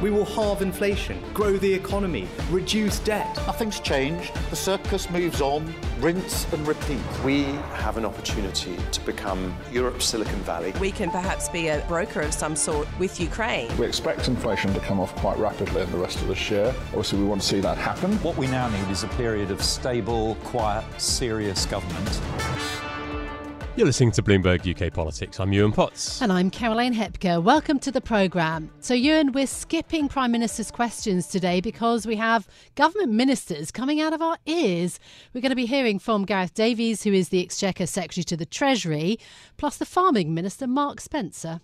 We will halve inflation, grow the economy, reduce debt. Nothing's changed. The circus moves on, rinse and repeat. We have an opportunity to become Europe's Silicon Valley. We can perhaps be a broker of some sort with Ukraine. We expect inflation to come off quite rapidly in the rest of this year. Obviously, we want to see that happen. What we now need is a period of stable, quiet, serious government. You're listening to Bloomberg UK Politics. I'm Yuan Potts. And I'm Caroline Hepker. Welcome to the programme. So, Yuan, we're skipping Prime Minister's questions today because we have government ministers coming out of our ears. We're going to be hearing from Gareth Davies, who is the Exchequer Secretary to the Treasury, plus the Farming Minister, Mark Spencer.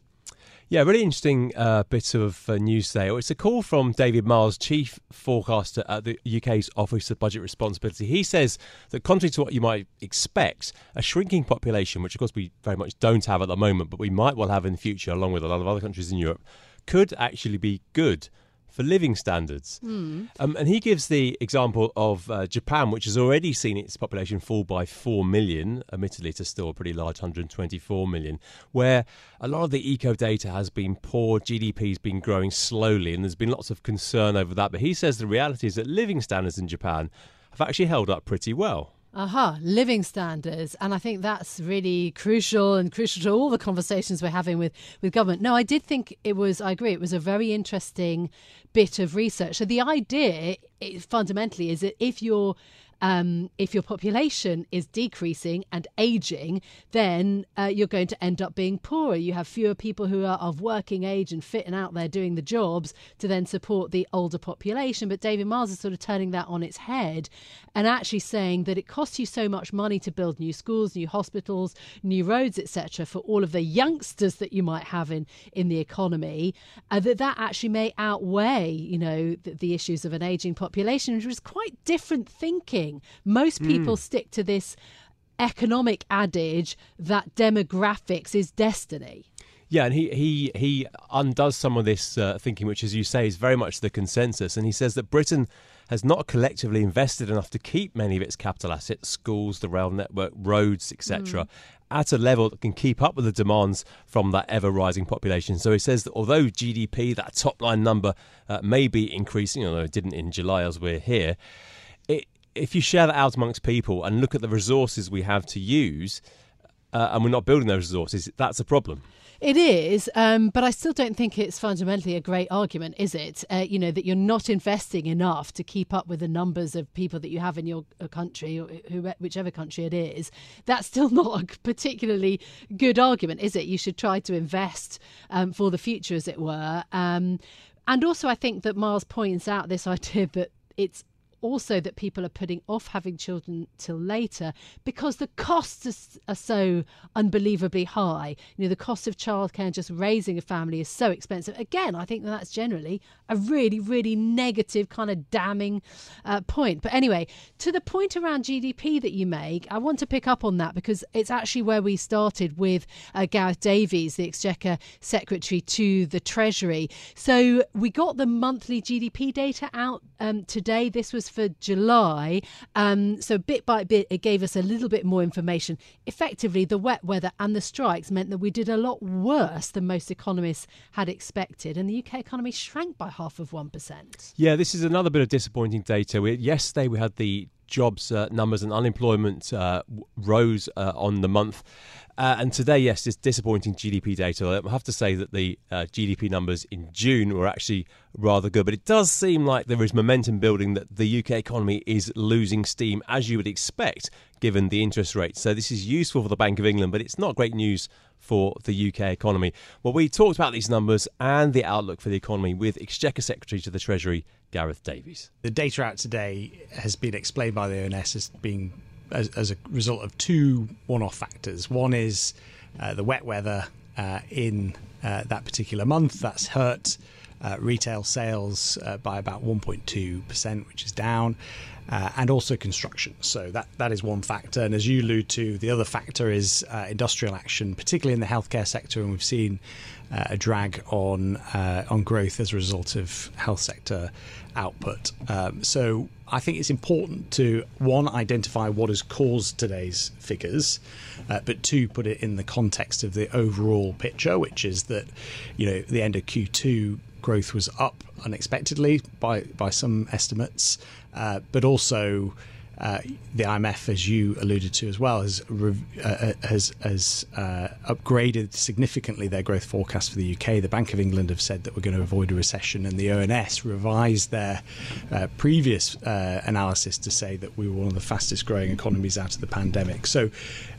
Yeah, really interesting uh, bit of uh, news there. It's a call from David Miles, Chief Forecaster at the UK's Office of Budget Responsibility. He says that, contrary to what you might expect, a shrinking population, which of course we very much don't have at the moment, but we might well have in the future, along with a lot of other countries in Europe, could actually be good for living standards. Mm. Um, and he gives the example of uh, Japan, which has already seen its population fall by 4 million, admittedly to still a pretty large 124 million, where a lot of the eco data has been poor, GDP has been growing slowly, and there's been lots of concern over that. But he says the reality is that living standards in Japan have actually held up pretty well. Aha, living standards. And I think that's really crucial and crucial to all the conversations we're having with, with government. No, I did think it was, I agree, it was a very interesting bit of research. So the idea fundamentally is that if you're um, if your population is decreasing and aging, then uh, you're going to end up being poorer. You have fewer people who are of working age and fit and out there doing the jobs to then support the older population. But David Miles is sort of turning that on its head and actually saying that it costs you so much money to build new schools, new hospitals, new roads, etc., for all of the youngsters that you might have in in the economy, uh, that that actually may outweigh, you know, the, the issues of an aging population, which is quite different thinking thing. Most people mm. stick to this economic adage that demographics is destiny. Yeah, and he he he undoes some of this uh, thinking, which, as you say, is very much the consensus. And he says that Britain has not collectively invested enough to keep many of its capital assets, schools, the rail network, roads, etc., mm. at a level that can keep up with the demands from that ever rising population. So he says that although GDP, that top line number, uh, may be increasing, although it didn't in July as we're here, if you share that out amongst people and look at the resources we have to use, uh, and we're not building those resources, that's a problem. It is, um, but I still don't think it's fundamentally a great argument, is it? Uh, you know that you're not investing enough to keep up with the numbers of people that you have in your uh, country, or who, whichever country it is. That's still not a particularly good argument, is it? You should try to invest um, for the future, as it were. Um, and also, I think that Miles points out this idea that it's also that people are putting off having children till later because the costs are, so unbelievably high. You know, the cost of childcare and just raising a family is so expensive. Again, I think that's generally a really, really negative kind of damning uh, point. But anyway, to the point around GDP that you make, I want to pick up on that because it's actually where we started with uh, Gareth Davies, the Exchequer Secretary to the Treasury. So we got the monthly GDP data out um, today. This was for July. Um, so bit by bit, it gave us a little bit more information. Effectively, the wet weather and the strikes meant that we did a lot worse than most economists had expected, and the UK economy shrank by half of one percent. Yeah, this is another bit of disappointing data. We, yesterday, we had the jobs uh, numbers and unemployment uh, rose uh, on the month. Uh, and today, yes, it's disappointing GDP data. I have to say that the uh, GDP numbers in June were actually rather good, but it does seem like there is momentum building that the UK economy is losing steam, as you would expect, given the interest rates. So this is useful for the Bank of England, but it's not great news for the UK economy. Well, we talked about these numbers and the outlook for the economy with Exchequer Secretary to the Treasury, Gareth Davies. The data out today has been explained by the ONS as being as, as a result of two one-off factors. One is uh, the wet weather uh, in uh, that particular month that's hurt uh, retail sales uh, by about 1.2%, which is down. Uh, and also construction. So that that is one factor. And as you allude to, the other factor is uh, industrial action, particularly in the healthcare sector. And we've seen uh, a drag on uh, on growth as a result of health sector output. Um, so I think it's important to one identify what has caused today's figures, uh, but two put it in the context of the overall picture, which is that you know the end of Q2 growth was up unexpectedly by by some estimates, uh, but also. Uh, the IMF, as you alluded to as well, has uh, has, has uh, upgraded significantly their growth forecast for the UK. The Bank of England have said that we're going to avoid a recession, and the ONS revised their uh, previous uh, analysis to say that we were one of the fastest growing economies out of the pandemic. So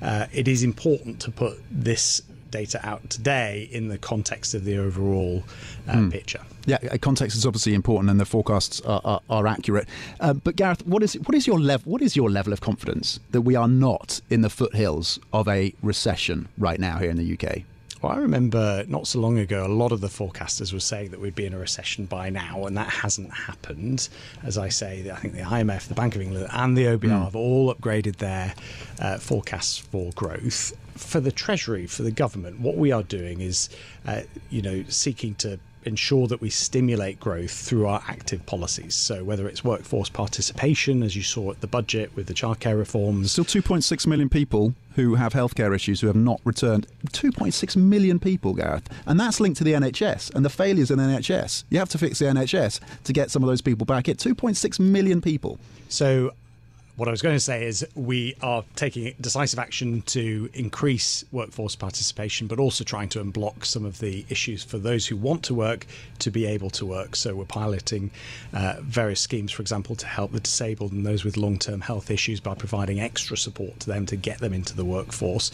uh, it is important to put this data out today in the context of the overall mm. picture. Yeah, context is obviously important, and the forecasts are, are, are accurate. Uh, but Gareth, what is what is your level? What is your level of confidence that we are not in the foothills of a recession right now here in the UK? Well, I remember not so long ago, a lot of the forecasters were saying that we'd be in a recession by now, and that hasn't happened. As I say, I think the IMF, the Bank of England, and the OBR mm. have all upgraded their uh, forecasts for growth. For the Treasury, for the government, what we are doing is, uh, you know, seeking to ensure that we stimulate growth through our active policies. So whether it's workforce participation, as you saw at the budget with the childcare reforms. Still 2.6 million people who have healthcare issues who have not returned. 2.6 million people, Gareth. And that's linked to the NHS and the failures in the NHS. You have to fix the NHS to get some of those people back. It 2.6 million people. So what I was going to say is we are taking decisive action to increase workforce participation, but also trying to unblock some of the issues for those who want to work to be able to work. So we're piloting uh, various schemes, for example, to help the disabled and those with long term health issues by providing extra support to them to get them into the workforce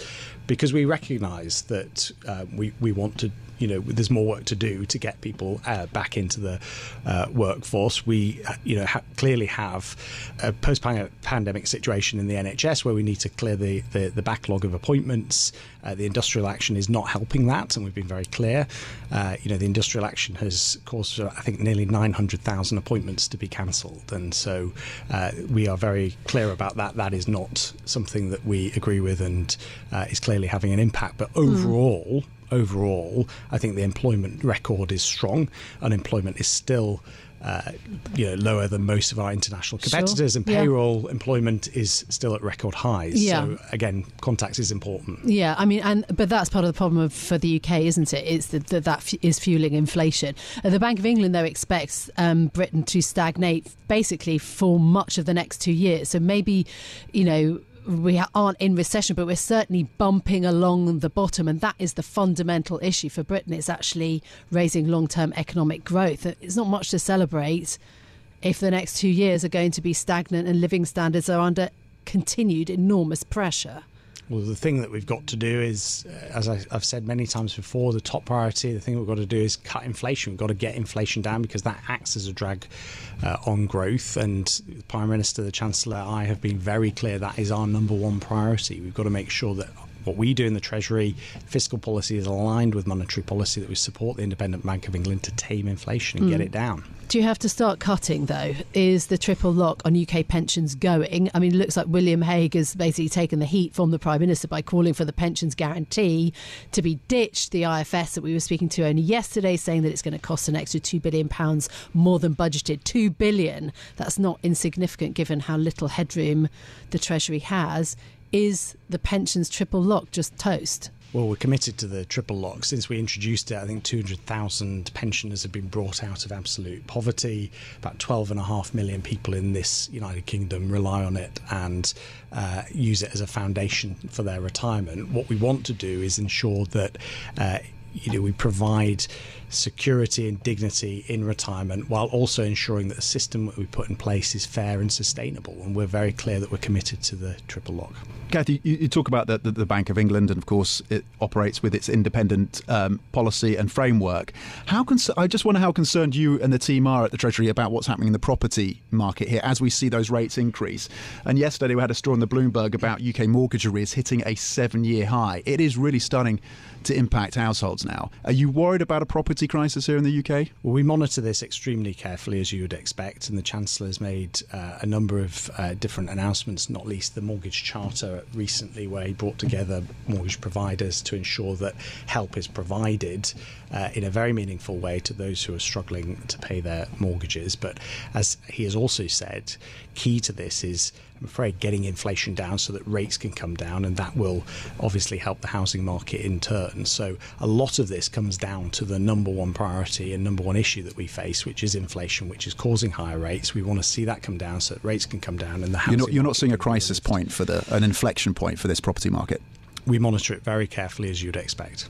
because we recognise that uh, we, we want to you know there's more work to do to get people uh, back into the uh, workforce. We uh, you know ha- clearly have a post-pandemic situation in the NHS where we need to clear the the, the backlog of appointments. Uh, the industrial action is not helping that, and we've been very clear. Uh, you know the industrial action has caused I think nearly 900,000 appointments to be cancelled, and so uh, we are very clear about that. That is not something that we agree with, and is clearly having an impact. But hmm. overall. Mm overall, I think the employment record is strong. Unemployment is still. Uh, you know, lower than most of our international competitors, sure. and payroll yeah. employment is still at record highs. Yeah. So again, contacts is important. Yeah, I mean, and but that's part of the problem of, for the UK, isn't it? It's that f- is fueling inflation. Uh, the Bank of England, though, expects um, Britain to stagnate basically for much of the next two years. So maybe, you know we aren't in recession, but we're certainly bumping along the bottom, and that is the fundamental issue for Britain. It's actually raising long-term economic growth. It's not much to celebrate if the next two years are going to be stagnant and living standards are under continued enormous pressure. Well, the thing that we've got to do is, uh, as I, have said many times before, the top priority, the thing we've got to do is cut inflation. We've got to get inflation down because that acts as a drag uh, on growth. And the Prime Minister, the Chancellor, I have been very clear that is our number one priority. We've got to make sure that what we do in the Treasury, fiscal policy is aligned with monetary policy that we support the Independent Bank of England to tame inflation and mm. get it down. Do you have to start cutting though? Is the triple lock on UK pensions going? I mean, it looks like William Hague has basically taken the heat from the Prime Minister by calling for the pensions guarantee to be ditched. The IFS that we were speaking to only yesterday saying that it's going to cost an extra £2 billion more than budgeted. £2 billion. That's not insignificant given how little headroom the Treasury has is the pensions triple lock just toast? Well, we're committed to the triple lock. Since we introduced it, I think 200,000 pensioners have been brought out of absolute poverty. About 12.5 million people in this United Kingdom rely on it and uh, use it as a foundation for their retirement. What we want to do is ensure that uh, you know we provide security and dignity in retirement while also ensuring that the system that we put in place is fair and sustainable. And we're very clear that we're committed to the triple lock. Kathy, you, you talk about the, the, the, Bank of England, and of course, it operates with its independent um, policy and framework. How con- I just wonder how concerned you and the team are at the Treasury about what's happening in the property market here as we see those rates increase. And yesterday we had a story on the Bloomberg about UK mortgage arrears hitting a seven year high. It is really starting to impact households. now. Are you worried about a property crisis here in the UK? Well, we monitor this extremely carefully, as you would expect, and the Chancellor has made uh, a number of uh, different announcements, not least the Mortgage Charter recently, where he brought together mortgage providers to ensure that help is provided uh, in a very meaningful way to those who are struggling to pay their mortgages. But as he has also said, key to this is I'm afraid getting inflation down so that rates can come down, and that will obviously help the housing market in turn. So, a lot of this comes down to the number one priority and number one issue that we face, which is inflation, which is causing higher rates. We want to see that come down so that rates can come down, and the housing you're not, you're not seeing a crisis point for the an inflection point for this property market. We monitor it very carefully, as you'd expect.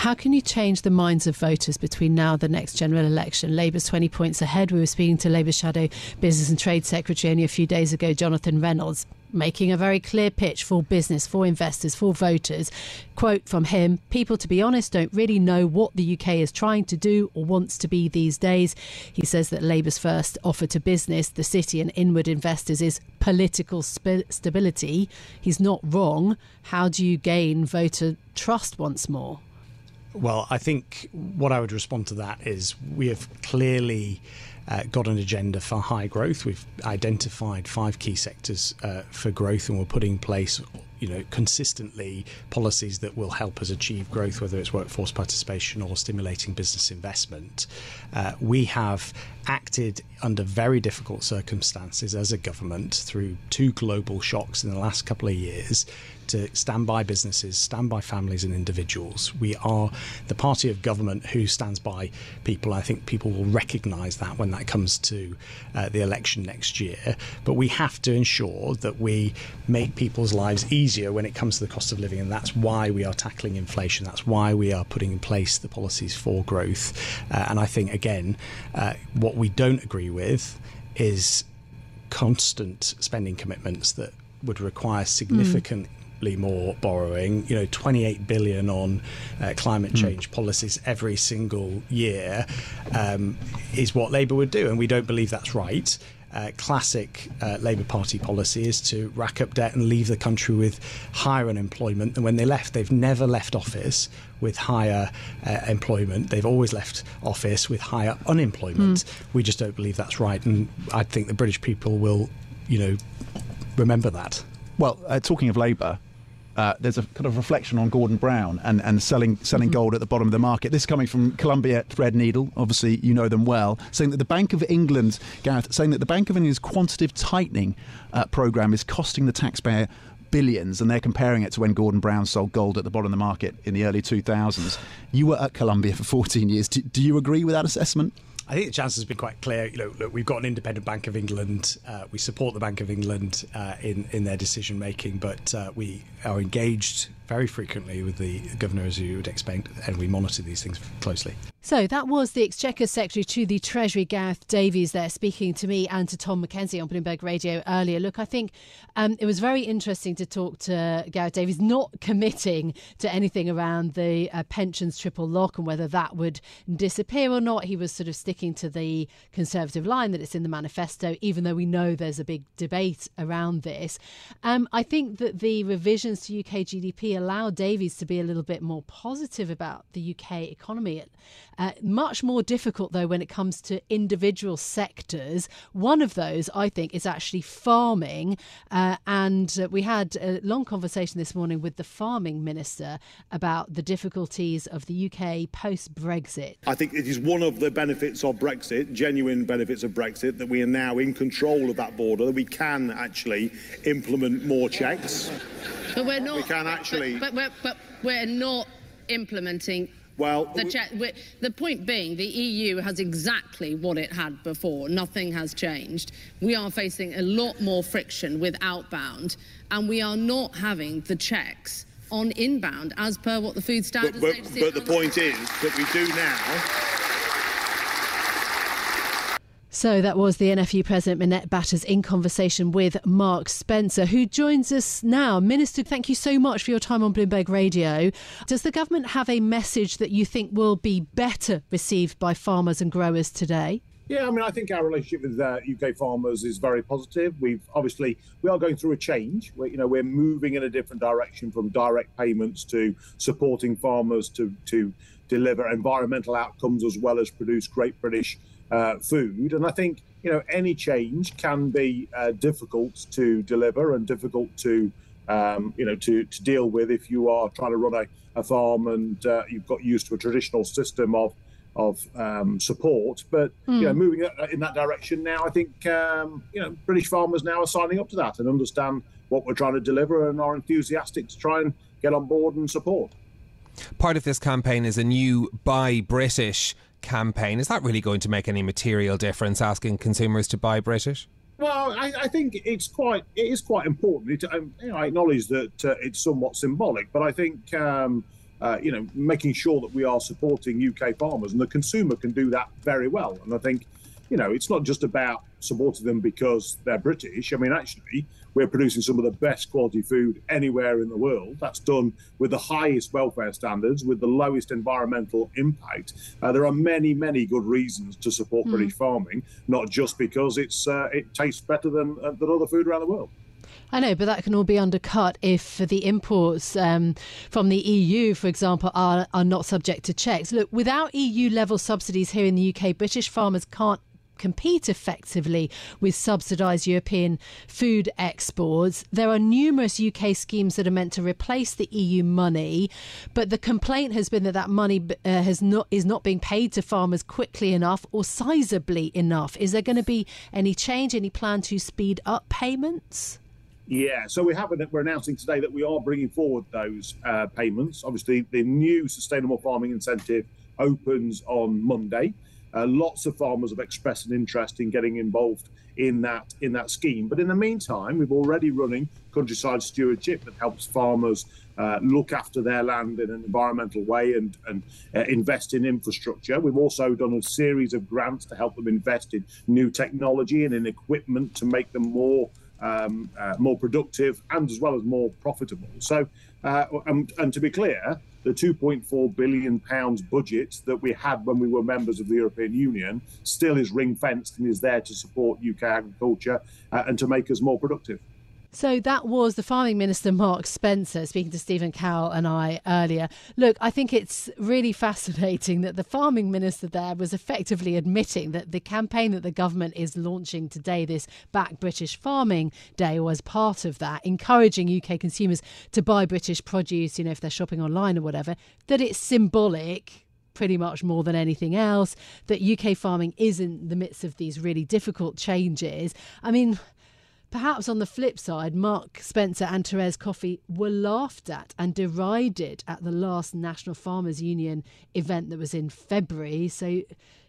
How can you change the minds of voters between now and the next general election? Labour's 20 points ahead. We were speaking to Labour Shadow Business and Trade Secretary only a few days ago, Jonathan Reynolds, making a very clear pitch for business, for investors, for voters. Quote from him People, to be honest, don't really know what the UK is trying to do or wants to be these days. He says that Labour's first offer to business, the city, and inward investors is political sp- stability. He's not wrong. How do you gain voter trust once more? Well, I think what I would respond to that is we have clearly uh, got an agenda for high growth. We've identified five key sectors uh, for growth, and we're putting in place you know consistently policies that will help us achieve growth, whether it's workforce participation or stimulating business investment. Uh, we have acted under very difficult circumstances as a government through two global shocks in the last couple of years to stand by businesses, stand by families and individuals. We are the party of government who stands by people. I think people will recognise that when that comes to uh, the election next year. But we have to ensure that we make people's lives easier when it comes to the cost of living, and that's why we are tackling inflation. That's why we are putting in place the policies for growth. Uh, and I think again, uh, what we don't agree with is constant spending commitments that would require significant mm more borrowing. You know, 28 billion on uh, climate hmm. change mm. policies every single year um, is what Labour would do, and we don't believe that's right. Uh, classic uh, Labour Party policy is to rack up debt and leave the country with higher unemployment than when they left. They've never left office with higher uh, employment. They've always left office with higher unemployment. Mm. We just don't believe that's right, and I think the British people will, you know, remember that. Well, uh, talking of Labour, uh, there's a kind of reflection on Gordon Brown and, and selling selling mm-hmm. gold at the bottom of the market. This is coming from Columbia Threadneedle. Obviously, you know them well. Saying that the Bank of England, Gareth, saying that the Bank of England's quantitative tightening uh, program is costing the taxpayer billions, and they're comparing it to when Gordon Brown sold gold at the bottom of the market in the early 2000s. You were at Columbia for 14 years. Do, do you agree with that assessment? I think the Chancellor's been quite clear. You know, look, we've got an independent Bank of England. Uh, we support the Bank of England uh, in in their decision making, but uh, we are engaged very frequently with the governor, as you would expect, and we monitor these things closely. So that was the Exchequer Secretary to the Treasury, Gareth Davies, there speaking to me and to Tom Mackenzie on Bloomberg Radio earlier. Look, I think um, it was very interesting to talk to Gareth Davies, not committing to anything around the uh, pensions triple lock and whether that would disappear or not. He was sort of sticking to the Conservative line that it's in the manifesto, even though we know there's a big debate around this. Um, I think that the revisions to UK GDP allow Davies to be a little bit more positive about the UK economy. Uh, much more difficult, though, when it comes to individual sectors. One of those, I think, is actually farming. Uh, and uh, we had a long conversation this morning with the farming minister about the difficulties of the UK post Brexit. I think it is one of the benefits of Brexit, genuine benefits of Brexit, that we are now in control of that border, that we can actually implement more checks. But we're not. We can actually. But, but, but, but we're not implementing well, the, the, point being, the EU has exactly what it had before. Nothing has changed. We are facing a lot more friction with outbound, and we are not having the checks on inbound as per what the Food Standards but, but, But the point is that we do now so that was the NFU President Minette Batters in conversation with Mark Spencer, who joins us now. Minister, thank you so much for your time on Bloomberg Radio. Does the government have a message that you think will be better received by farmers and growers today? Yeah, I mean, I think our relationship with uh, UK farmers is very positive. We've obviously we are going through a change. We're, you know, we're moving in a different direction from direct payments to supporting farmers to to deliver environmental outcomes as well as produce great British uh, food. And I think you know any change can be uh, difficult to deliver and difficult to um, you know to to deal with if you are trying to run a, a farm and uh, you've got used to a traditional system of of um, support. But mm. you know, hmm. moving in that direction now, I think um, you know British farmers now are signing up to that and understand what we're trying to deliver and are enthusiastic to try and get on board and support. Part of this campaign is a new Buy British campaign. Is that really going to make any material difference? Asking consumers to buy British. Well, I, I, think it's quite it is quite important. It, um, you know, I acknowledge that uh, it's somewhat symbolic, but I think um, uh, you know, making sure that we are supporting UK farmers, and the consumer can do that very well. And I think, you know, it's not just about supporting them because they're British. I mean, actually, we're producing some of the best quality food anywhere in the world. That's done with the highest welfare standards, with the lowest environmental impact. Uh, there are many, many good reasons to support mm. British farming, not just because it's uh, it tastes better than uh, than other food around the world. I know, but that can all be undercut if the imports um, from the EU, for example, are, are not subject to checks. Look, without EU level subsidies here in the UK, British farmers can't compete effectively with subsidised European food exports. There are numerous UK schemes that are meant to replace the EU money, but the complaint has been that that money uh, has not is not being paid to farmers quickly enough or sizably enough. Is there going to be any change, any plan to speed up payments? Yeah, so we have we're announcing today that we are bringing forward those uh, payments. Obviously, the new sustainable farming incentive opens on Monday. Uh, lots of farmers have expressed an interest in getting involved in that in that scheme. But in the meantime, we've already running countryside stewardship that helps farmers uh, look after their land in an environmental way and and uh, invest in infrastructure. We've also done a series of grants to help them invest in new technology and in equipment to make them more um, uh, more productive and as well as more profitable. So, uh, and, and, to be clear, the 2.4 billion pounds budget that we had when we were members of the European Union still is ring fenced and is there to support UK agriculture uh, and to make us more productive. So that was the farming minister, Mark Spencer, speaking to Stephen Carroll and I earlier. Look, I think it's really fascinating that the farming minister there was effectively admitting that the campaign that the government is launching today, this Back British Farming Day, was part of that, encouraging UK consumers to buy British produce, you know, if they're shopping online or whatever, that it's symbolic pretty much more than anything else, that UK farming is in the midst of these really difficult changes. I mean, Perhaps on the flip side, Mark Spencer and Therese Coffey were laughed at and derided at the last National Farmers Union event that was in February. So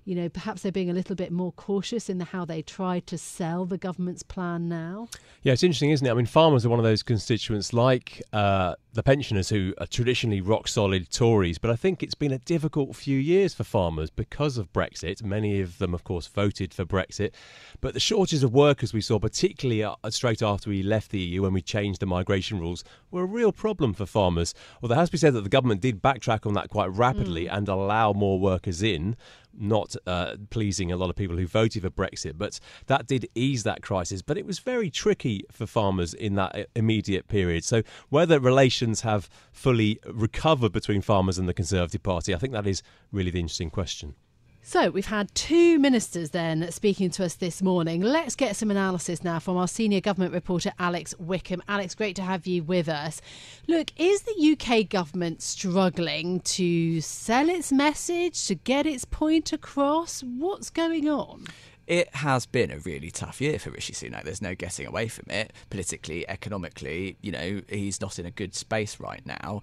you know, perhaps they're being a little bit more cautious in the, how they try to sell the government's plan now? Yeah, it's interesting, isn't it? I mean, farmers are one of those constituents like uh, the pensioners who are traditionally rock solid Tories, but I think it's been a difficult few years for farmers because of Brexit. Many of them, of course, voted for Brexit, but the shortages of workers we saw, particularly uh, straight after we left the EU when we changed the migration rules, were a real problem for farmers. Although it has to be said that the government did backtrack on that quite rapidly mm. and allow more workers in not uh, pleasing a lot of people who voted for Brexit. But that did ease that crisis. But it was very tricky for farmers in that uh, immediate period. So whether relations have fully recovered between farmers and the Conservative Party, I think that is really the interesting question. So, we've had two ministers then speaking to us this morning. Let's get some analysis now from our senior government reporter, Alex Wickham. Alex, great to have you with us. Look, is the UK government struggling to sell its message, to get its point across? What's going on? it has been a really tough year for Rishi Sunak. There's no getting away from it. Politically, economically, you know, he's not in a good space right now.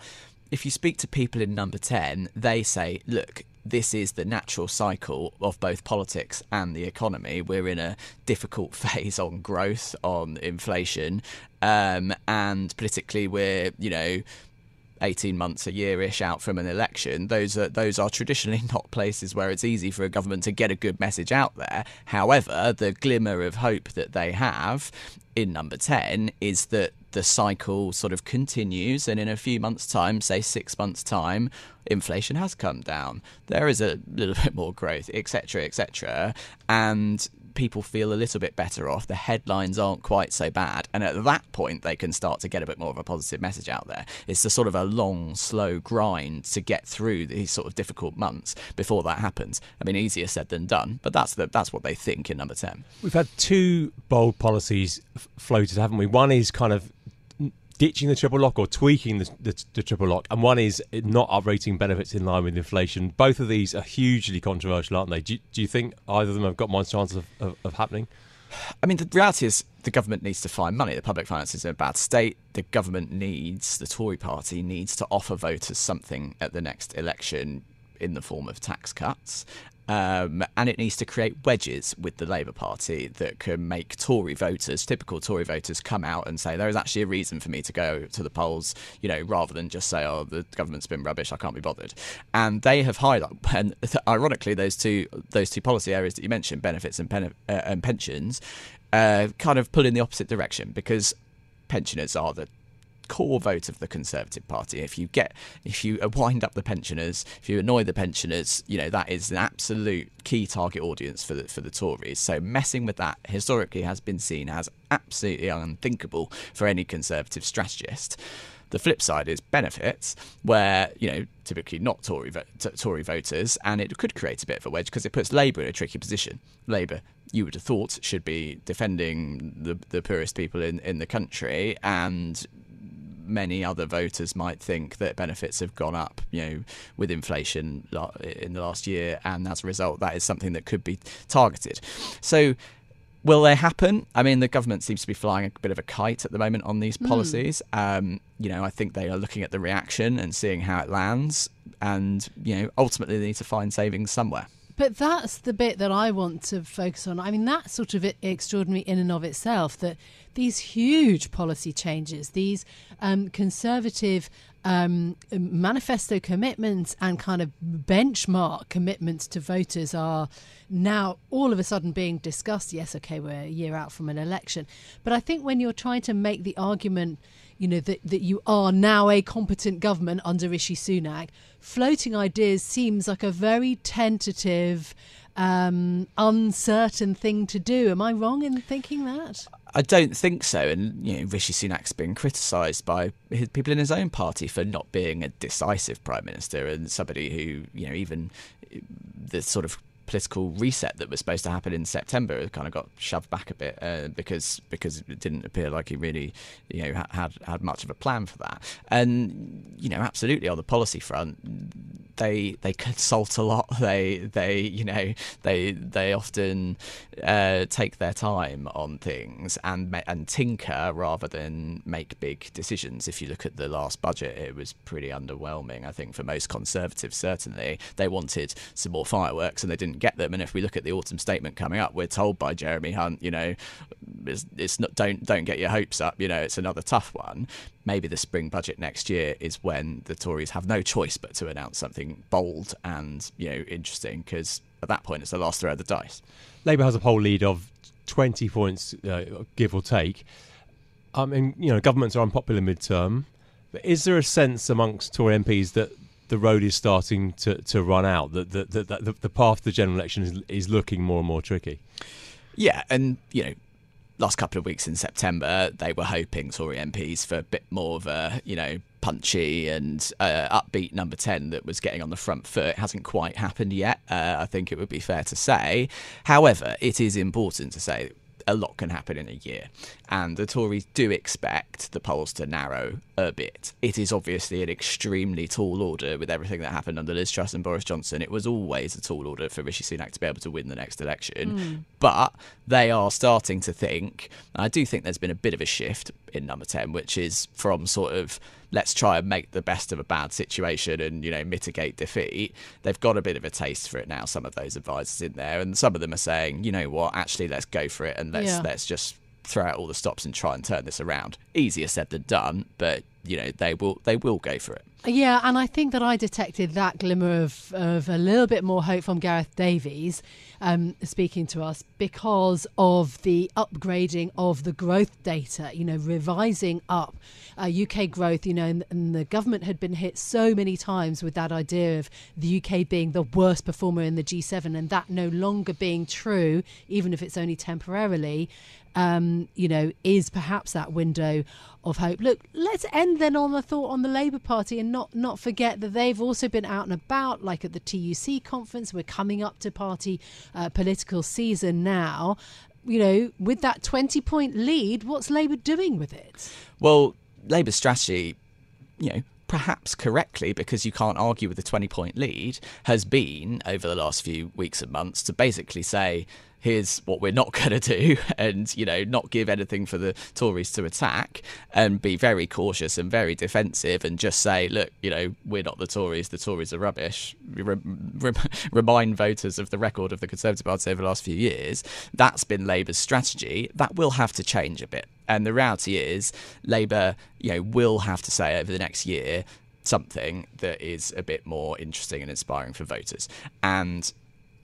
If you speak to people in number 10, they say, look, this is the natural cycle of both politics and the economy. We're in a difficult phase on growth, on inflation, um, and politically, we're, you know, 18 months, a year ish out from an election, those are those are traditionally not places where it's easy for a government to get a good message out there. However, the glimmer of hope that they have in number 10 is that the cycle sort of continues and in a few months time say 6 months time inflation has come down there is a little bit more growth etc etc and people feel a little bit better off. The headlines aren't quite so bad. And at that point, they can start to get a bit more of a positive message out there. It's a sort of a long, slow grind to get through these sort of difficult months before that happens. I mean, easier said than done, but that's the, that's what they think in number 10. We've had two bold policies floated, haven't we? One is kind of ditching the triple lock or tweaking the, the, the, triple lock, and one is not uprating benefits in line with inflation. Both of these are hugely controversial, aren't they? Do, do you think either of them have got much chance of, of, of, happening? I mean, the reality is the government needs to find money. The public finances are in a bad state. The government needs, the Tory party needs to offer voters something at the next election in the form of tax cuts. Um, and it needs to create wedges with the Labour Party that can make Tory voters, typical Tory voters, come out and say there is actually a reason for me to go to the polls, you know, rather than just say, oh, the government's been rubbish, I can't be bothered. And they have highlighted, and ironically, those two those two policy areas that you mentioned, benefits and, pen, uh, and pensions, uh, kind of pull in the opposite direction because pensioners are the core vote of the Conservative Party. If you get, if you wind up the pensioners, if you annoy the pensioners, you know that is an absolute key target audience for the for the Tories. So messing with that historically has been seen as absolutely unthinkable for any Conservative strategist. The flip side is benefits, where you know typically not Tory t- Tory voters, and it could create a bit of a wedge because it puts Labour in a tricky position. Labour, you would have thought, should be defending the the poorest people in in the country, and many other voters might think that benefits have gone up, you know, with inflation in the last year, and as a result, that is something that could be targeted. So. Will they happen? I mean, the government seems to be flying a bit of a kite at the moment on these hmm. policies. Mm. Um, you know, I think they are looking at the reaction and seeing how it lands, and you know, ultimately they need to find savings somewhere. But that's the bit that I want to focus on. I mean, that's sort of extraordinary in and of itself that these huge policy changes, these um, conservative um, manifesto commitments and kind of benchmark commitments to voters are now all of a sudden being discussed. Yes, okay, we're a year out from an election. But I think when you're trying to make the argument, you know, that, that you are now a competent government under Rishi Sunak, floating ideas seems like a very tentative, um, uncertain thing to do. Am I wrong in thinking that? I don't think so. And you know, Rishi Sunak's been criticised by his, people in his own party for not being a decisive prime minister and somebody who, you know, even the sort of political reset that was supposed to happen in September kind of got shoved back a bit uh, because because it didn't appear like he really you know had had much of a plan for that. And you know, absolutely on the policy front, they they consult a lot. They they you know they they often uh, take their time on things and and tinker rather than make big decisions. If you look at the last budget, it was pretty underwhelming. I think for most Conservatives, certainly they wanted some more fireworks and they didn't get them. And if we look at the autumn statement coming up, we're told by Jeremy Hunt, you know, it's, it's not don't don't get your hopes up. You know, it's another tough one. Maybe the spring budget next year is when the Tories have no choice but to announce something bold and you know interesting because at that point it's the last throw of the dice. Labour has a poll lead of 20 points, uh, give or take. I mean, you know, governments are unpopular midterm. But is there a sense amongst Tory MPs that the road is starting to, to run out. That the, the, the, the path to the general election is, is looking more and more tricky. Yeah, and you know, last couple of weeks in September, they were hoping Tory MPs for a bit more of a you know punchy and uh, upbeat number 10 that was getting on the front foot. It hasn't quite happened yet, uh, I think it would be fair to say. However, it is important to say a lot can happen in a year. And the Tories do expect the polls to narrow a bit. It is obviously an extremely tall order with everything that happened under Liz Truss and Boris Johnson. It was always a tall order for Rishi Sunak to be able to win the next election. Mm. But they are starting to think, I do think there's been a bit of a shift in number 10, which is from sort of let's try and make the best of a bad situation and you know mitigate defeat they've got a bit of a taste for it now some of those advisors in there. And some of them are saying you know what? Actually let's go for it and let's yeah. let's just throw out all the stops and try and turn this around. Easier said than done but you know they will they will go for it. Yeah, and I think that I detected that glimmer of, of a little bit more hope from Gareth Davies um, speaking to us because of the upgrading of the growth data, you know, revising up uh, UK growth, you know, and, and, the government had been hit so many times with that idea of the UK being the worst performer in the G7 and that no longer being true, even if it's only temporarily um, you know, is perhaps that window of hope. Look, let's end then on the thought on the Labour Party and not not forget that they've also been out and about, like at the TUC conference. We're coming up to party uh, political season now. You know, with that 20 point lead, what's Labour doing with it? Well, Labour's strategy, you know, perhaps correctly, because you can't argue with a 20 point lead, has been over the last few weeks and months to basically say, here's what we're not going to do and you know not give anything for the tories to attack and be very cautious and very defensive and just say look you know we're not the tories the tories are rubbish. Remind voters of the record of the conservative party over the last few years. That's been labour's strategy. That will have to change a bit. And the reality is labour you know will have to say over the next year something that is a bit more interesting and inspiring for voters. And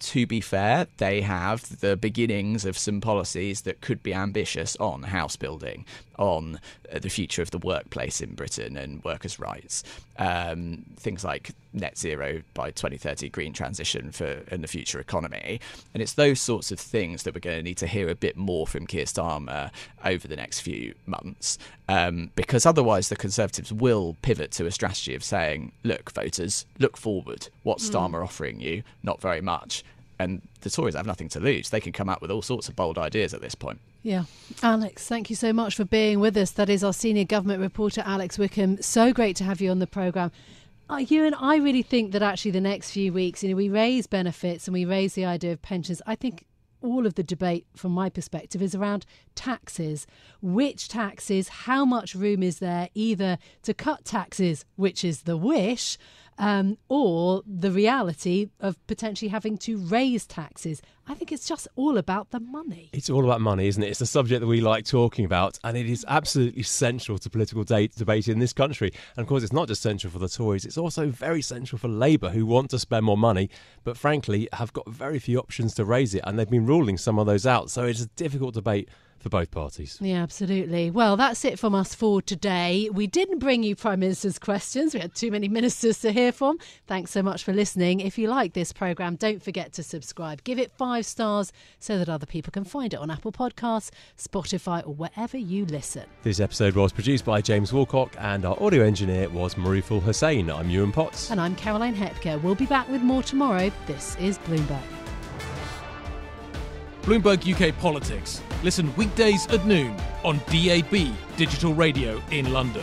to be fair, they have the beginnings of some policies that could be ambitious on house building, on uh, the future of the workplace in Britain and workers' rights. Um, things like net zero by 2030, green transition for in the future economy. And it's those sorts of things that we're going to need to hear a bit more from Keir Starmer over the next few months. Um, because otherwise, the Conservatives will pivot to a strategy of saying, look, voters, look forward. What's mm. Starmer offering you? Not very much and the Tories have nothing to lose. They can come out with all sorts of bold ideas at this point. Yeah. Alex, thank you so much for being with us. That is our senior government reporter, Alex Wickham. So great to have you on the programme. Uh, and I really think that actually the next few weeks, you know, we raise benefits and we raise the idea of pensions. I think all of the debate, from my perspective, is around taxes. Which taxes? How much room is there either to cut taxes, which is the wish, um, or the reality of potentially having to raise taxes. I think it's just all about the money. It's all about money, isn't it? It's a subject that we like talking about, and it is absolutely central to political de- debate in this country. And of course, it's not just central for the Tories, it's also very central for Labour, who want to spend more money, but frankly have got very few options to raise it, and they've been ruling some of those out. So it's a difficult debate for both parties. Yeah, absolutely. Well, that's it from us for today. We didn't bring you Prime Minister's questions. We had too many ministers to hear from. Thanks so much for listening. If you like this programme, don't forget to subscribe. Give it five stars so that other people can find it on Apple Podcasts, Spotify, or wherever you listen. This episode was produced by James Walcock, and our audio engineer was Maruful Hussain. I'm Yuan Potts. And I'm Caroline Hepker. We'll be back with more tomorrow. This is Bloomberg. Bloomberg UK Politics. Listen weekdays at noon on DAB Digital Radio in London.